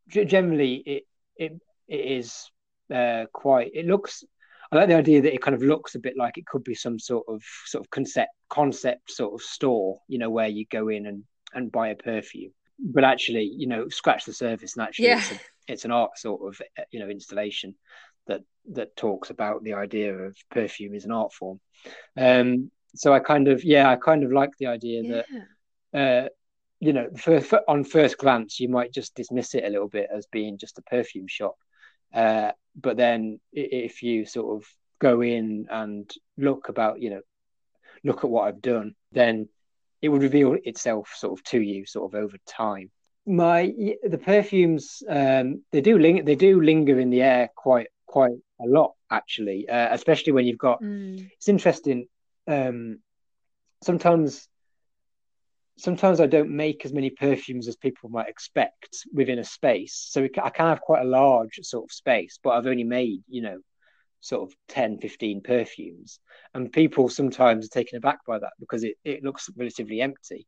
Generally, it it it is uh, quite. It looks. I like the idea that it kind of looks a bit like it could be some sort of sort of concept concept sort of store, you know, where you go in and and buy a perfume, but actually, you know, scratch the surface and actually, yeah. it's, a, it's an art sort of you know installation that that talks about the idea of perfume as an art form. Um, so I kind of yeah, I kind of like the idea yeah. that uh, you know, for, for, on first glance, you might just dismiss it a little bit as being just a perfume shop, uh, but then if you sort of go in and look about, you know, look at what I've done, then it would reveal itself sort of to you sort of over time. My the perfumes um, they do ling- they do linger in the air quite quite a lot actually, uh, especially when you've got. Mm. It's interesting um, sometimes sometimes I don't make as many perfumes as people might expect within a space. So I can have quite a large sort of space, but I've only made, you know, sort of 10, 15 perfumes. And people sometimes are taken aback by that because it, it looks relatively empty.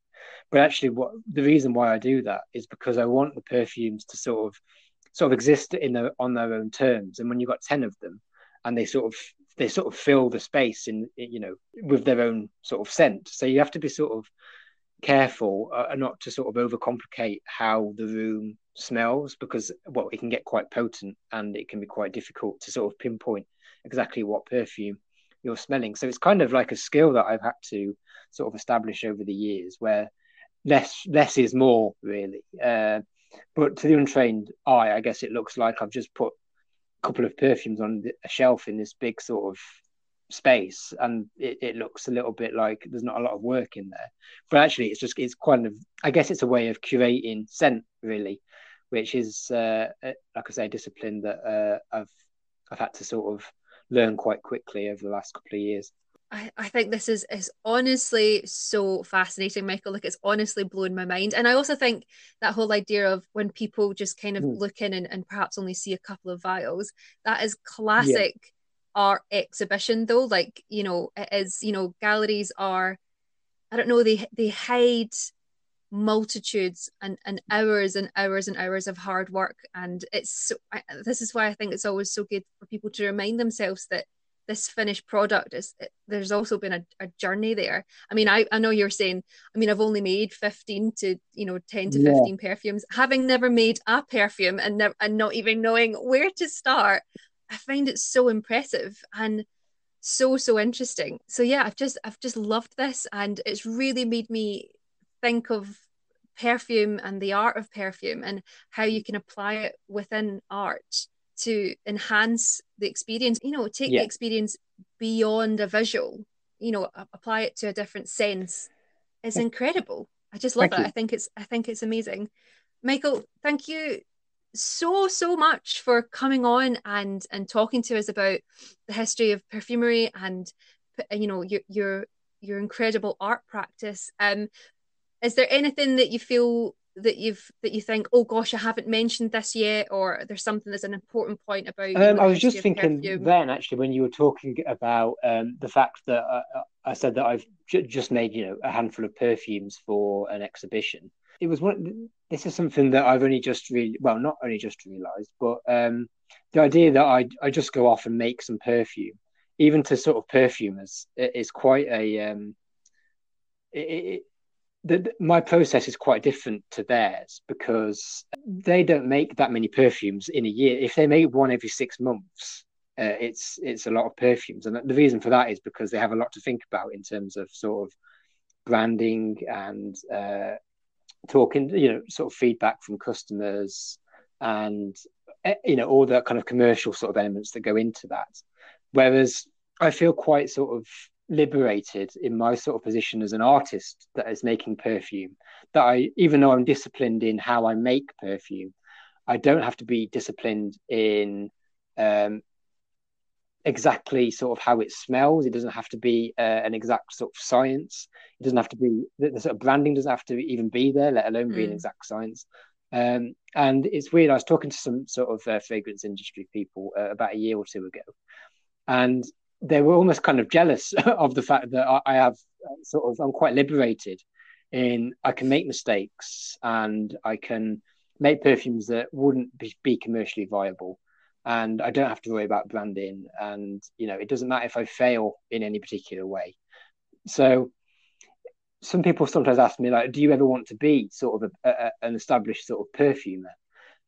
But actually what the reason why I do that is because I want the perfumes to sort of sort of exist in their on their own terms. And when you've got 10 of them and they sort of they sort of fill the space in you know with their own sort of scent so you have to be sort of careful uh, not to sort of overcomplicate how the room smells because well it can get quite potent and it can be quite difficult to sort of pinpoint exactly what perfume you're smelling. So it's kind of like a skill that i've had to sort of establish over the years where less less is more really. Uh, but to the untrained eye i guess it looks like i've just put a couple of perfumes on a shelf in this big sort of space and it, it, looks a little bit like there's not a lot of work in there. But actually it's just it's kind of i guess it's a way of curating scent really which is uh, like i say a discipline that uh, i've i've had to sort of learn quite quickly over the last couple of years I, I think this is is honestly so fascinating, Michael. Like it's honestly blown my mind. And I also think that whole idea of when people just kind of mm. look in and, and perhaps only see a couple of vials, that is classic yeah. art exhibition though. Like, you know, it is, you know, galleries are I don't know, they they hide multitudes and, and hours and hours and hours of hard work. And it's so, I, this is why I think it's always so good for people to remind themselves that this finished product is there's also been a, a journey there i mean I, I know you're saying i mean i've only made 15 to you know 10 to yeah. 15 perfumes having never made a perfume and, ne- and not even knowing where to start i find it so impressive and so so interesting so yeah i've just i've just loved this and it's really made me think of perfume and the art of perfume and how you can apply it within art to enhance the experience you know take yeah. the experience beyond a visual you know apply it to a different sense is incredible. I just love thank it. you. i think it's i think it's amazing. Michael thank you so so much for coming on and and talking to us about the history of perfumery and you know your your your incredible art practice. Um is there anything that you feel that you've that you think, oh gosh, I haven't mentioned this yet, or there's something that's an important point about? Um, I was just thinking perfume? then, actually, when you were talking about um, the fact that uh, uh, I said that I've j- just made you know a handful of perfumes for an exhibition. It was one. This is something that I've only just really well, not only just realised, but um, the idea that I I just go off and make some perfume, even to sort of perfumers, is quite a um, it, the, my process is quite different to theirs because they don't make that many perfumes in a year. If they make one every six months, uh, it's it's a lot of perfumes, and the reason for that is because they have a lot to think about in terms of sort of branding and uh, talking, you know, sort of feedback from customers, and eh, you know all the kind of commercial sort of elements that go into that. Whereas I feel quite sort of liberated in my sort of position as an artist that is making perfume that I even though I'm disciplined in how I make perfume I don't have to be disciplined in um, exactly sort of how it smells it doesn't have to be uh, an exact sort of science it doesn't have to be the, the, sort of branding doesn't have to even be there let alone mm. be an hmm. exact science um, and it's weird I was talking to some sort of uh, fragrance industry people uh, about a year or two ago and they were almost kind of jealous of the fact that I, I have uh, sort of I'm quite liberated in I can make mistakes and I can make perfumes that wouldn't be, be commercially viable. And I don't have to worry about branding and you know it doesn't matter if I fail in any particular way. So some people sometimes ask me like do you ever want to be sort of a, a, an established sort of perfumer?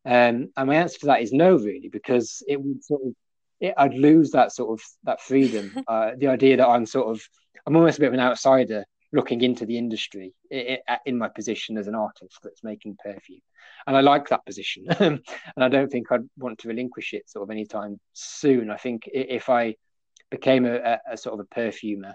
Um, and my answer to that is no really because it would sort of it, I'd lose that sort of that freedom. Uh, the idea that I'm sort of I'm almost a bit of an outsider looking into the industry in, in my position as an artist that's making perfume, and I like that position, and I don't think I'd want to relinquish it sort of anytime soon. I think if I became a, a, a sort of a perfumer,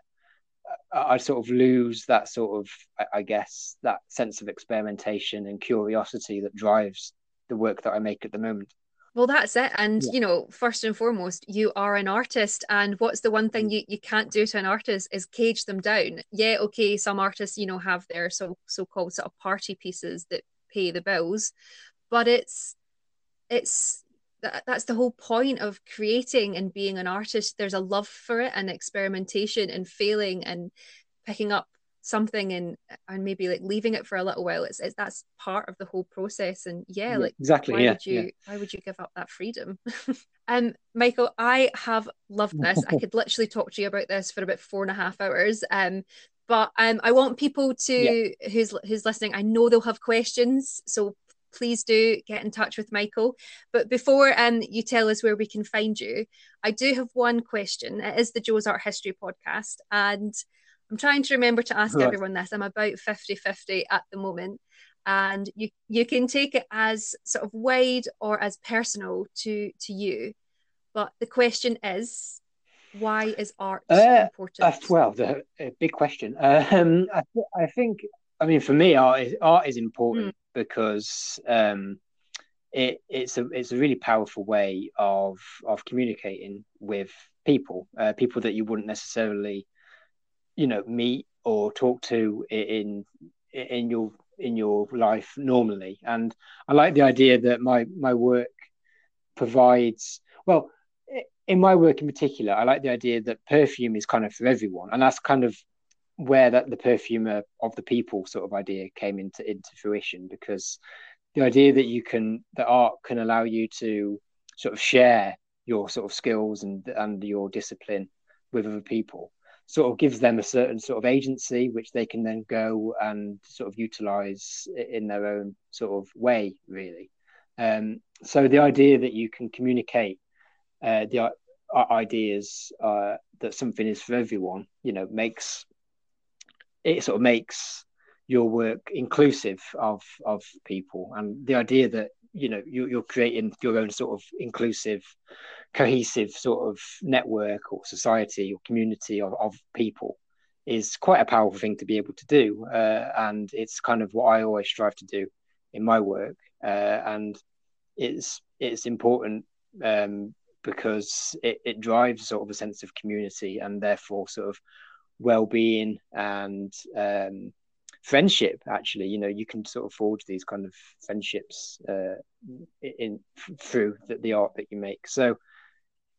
uh, I'd sort of lose that sort of, I guess, that sense of experimentation and curiosity that drives the work that I make at the moment. Well, that's it. And, yeah. you know, first and foremost, you are an artist. And what's the one thing mm. you, you can't do to an artist is cage them down. Yeah, okay, some artists, you know, have their so so called sort of party pieces that pay the bills. But it's it's that, that's the whole point of creating and being an artist. There's a love for it and experimentation and failing and picking up something and and maybe like leaving it for a little while it's, it's that's part of the whole process and yeah, yeah like exactly why yeah, would you yeah. why would you give up that freedom um michael i have loved this i could literally talk to you about this for about four and a half hours um but um i want people to who's who's listening i know they'll have questions so please do get in touch with Michael. But before um, you tell us where we can find you, I do have one question. It is the Jo's Art History podcast, and I'm trying to remember to ask right. everyone this. I'm about 50 50 at the moment. And you, you can take it as sort of wide or as personal to, to you. But the question is, why is art uh, important? Uh, well, the big question. Um, I, I, think, I mean, for me, art is, art is important mm. because um, it, it's a it's a really powerful way of of communicating with people, uh, people that you wouldn't necessarily you know meet or talk to in in your in your life normally. And i like the idea that my my work provides well in my work in particular i like the idea that perfume is kind of for everyone. And that's kind of where that the perfumer of the people sort of idea came into into fruition. Because the idea that you can that art can allow you to sort of share your sort of skills and and your discipline with other people sort of gives them a certain sort of agency which they can then go and sort of utilize in their own sort of way really. Um, so the idea that you can communicate uh, the uh, ideas uh, that something is for everyone you know makes it sort of makes your work inclusive of of people. And the idea that you know you, you're creating your own sort of inclusive cohesive sort of network or society or community of, of people is quite a powerful thing to be able to do. Uh, and it's kind of what i always strive to do in my work. Uh, and it's it's important um, because it, it drives sort of a sense of community and therefore sort of well-being and um, friendship. Actually, you know, you can sort of forge these kind of friendships uh, in through the, the art that you make. So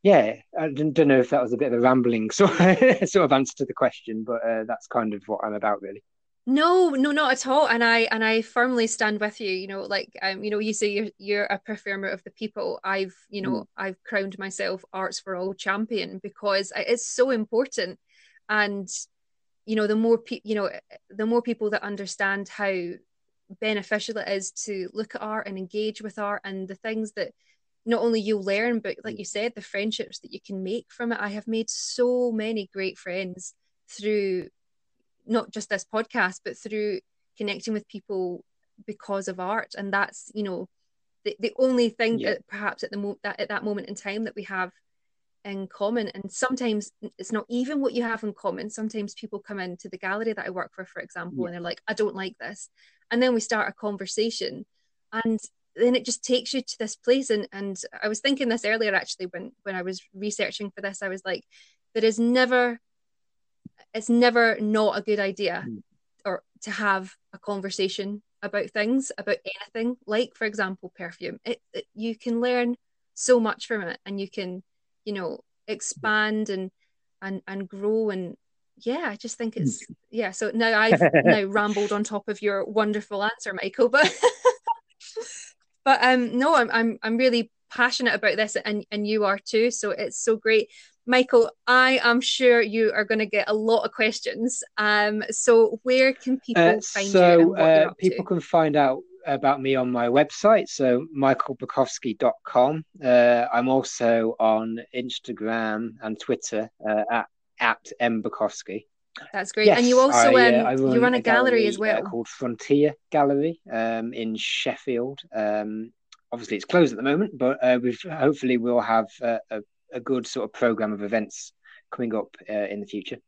yeah, I don't, don't know if that was a bit of a rambling sort of, sort of answer to the question, but uh, that's kind of what I'm about, really. No, no, not at all. And I and I firmly stand with you. You know, like um, you know, you say you're you're a performer of the people. I've, you know, mm. I've crowned myself Arts for All champion because it's so important. And you know, the more pe- you know, the more people that understand how beneficial it is to look at art and engage with art and the things that not only you learn, but like you said, the friendships that you can make from it. I have made so many great friends through not just this podcast, but through connecting with people because of art. And that's, you know, the, the only thing yeah. that perhaps at the mo- that at that moment in time that we have in common. And sometimes it's not even what you have in common. Sometimes people come into the gallery that I work for, for example, yeah. and they're like, I don't like this. And then we start a conversation. And then it just takes you to this place and and I was thinking this earlier actually when when I was researching for this I was like there is never it's never not a good idea mm. or to have a conversation about things about anything like for example perfume it, it, you can learn so much from it and you can you know expand and and and grow and yeah i just think it's hmm. yeah so now i've now rambled on top of your wonderful answer michael but but um no i'm i'm, I'm really passionate about this and and you are too so it's so great michael i am sure you are going to get a lot of questions um so where can people uh, find so, you uh, people to? can find out about me on my website so michaelbukowski.com uh, i'm also on instagram and twitter uh, at at m bukowski that's great. Yes, and you also I, uh, um, you run a, a gallery, gallery, as well uh, called Frontier Gallery um, in Sheffield. Um, obviously, it's closed at the moment, but uh, we've hopefully we'll have a, a, good sort of program of events coming up uh, in the future.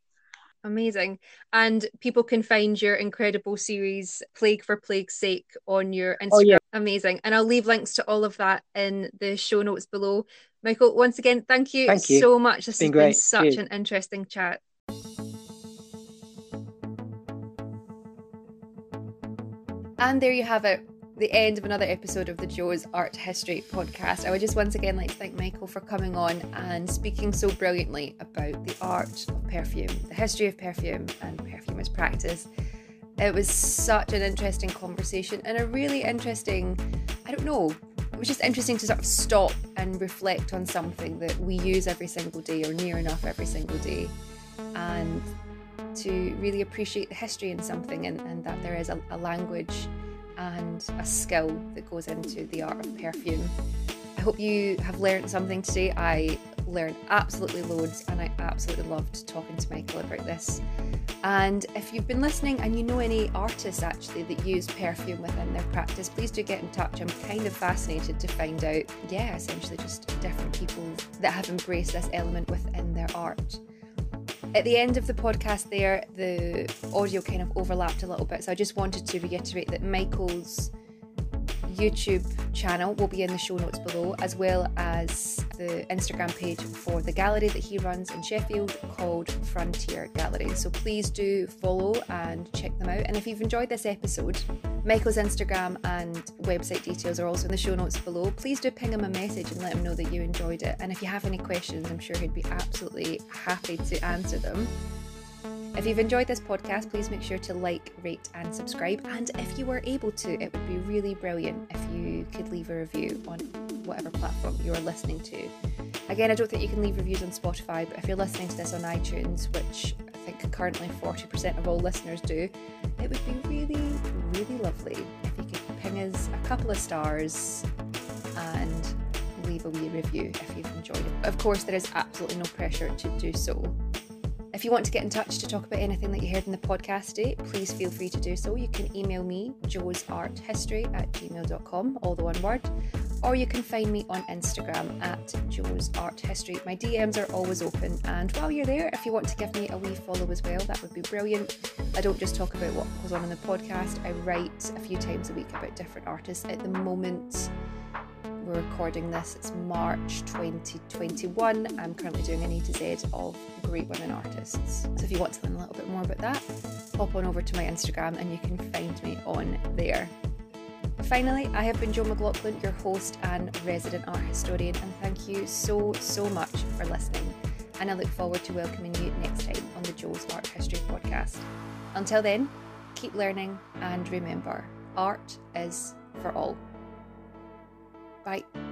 Amazing. And people can find your incredible series, Plague for Plague's Sake, on your Instagram. Oh, yeah. Amazing. And I'll leave links to all of that in the show notes below. Michael, once again, thank you, thank you. so much. This been has great. been such Cheers. an interesting chat. And there you have it, the end of another episode of the Jo's Art History podcast. I would just once again like to thank Michael for coming on and speaking so brilliantly about the art of perfume, the history of perfume, and perfume as practice. It was such an interesting conversation and a really interesting, I don't know, it was just interesting to sort of stop and reflect on something that we use every single day or near enough every single day. And to really appreciate the history in something and, and that there is a, a language and a skill that goes into the art of perfume. I hope you have learned something today. I learned absolutely loads and I absolutely loved talking to Michael about this. And if you've been listening and you know any artists actually that use perfume within their practice, please do get in touch. I'm kind of fascinated to find out, yeah, essentially just different people that have embraced this element within their art. At the end of the podcast, there, the audio kind of overlapped a little bit. So I just wanted to reiterate that Michael's YouTube channel will be in the show notes below, as well as the Instagram page for the gallery that he runs in Sheffield called Frontier Gallery. So please do follow and check them out. And if you've enjoyed this episode, Michael's Instagram and website details are also in the show notes below. Please do ping him a message and let him know that you enjoyed it. And if you have any questions, I'm sure he'd be absolutely happy to answer them. If you've enjoyed this podcast, please make sure to like, rate, and subscribe. And if you were able to, it would be really brilliant if you could leave a review on whatever platform you're listening to. Again, I don't think you can leave reviews on Spotify, but if you're listening to this on iTunes, which I think currently 40% of all listeners do, it would be really, really lovely if you could ping us a couple of stars and leave a wee review if you've enjoyed it. Of course, there is absolutely no pressure to do so. If you want to get in touch to talk about anything that you heard in the podcast today, please feel free to do so. You can email me, joesarthistory at gmail.com, all the one word, or you can find me on Instagram at Jo's Art History. My DMs are always open, and while you're there, if you want to give me a wee follow as well, that would be brilliant. I don't just talk about what goes on in the podcast, I write a few times a week about different artists. At the moment, we're recording this, it's March 2021. I'm currently doing an A to Z of great women artists. So if you want to learn a little bit more about that, pop on over to my Instagram and you can find me on there. Finally, I have been Jo McLaughlin, your host and resident art historian, and thank you so, so much for listening. And I look forward to welcoming you next time on the Jo's Art History Podcast. Until then, keep learning and remember art is for all. Bye.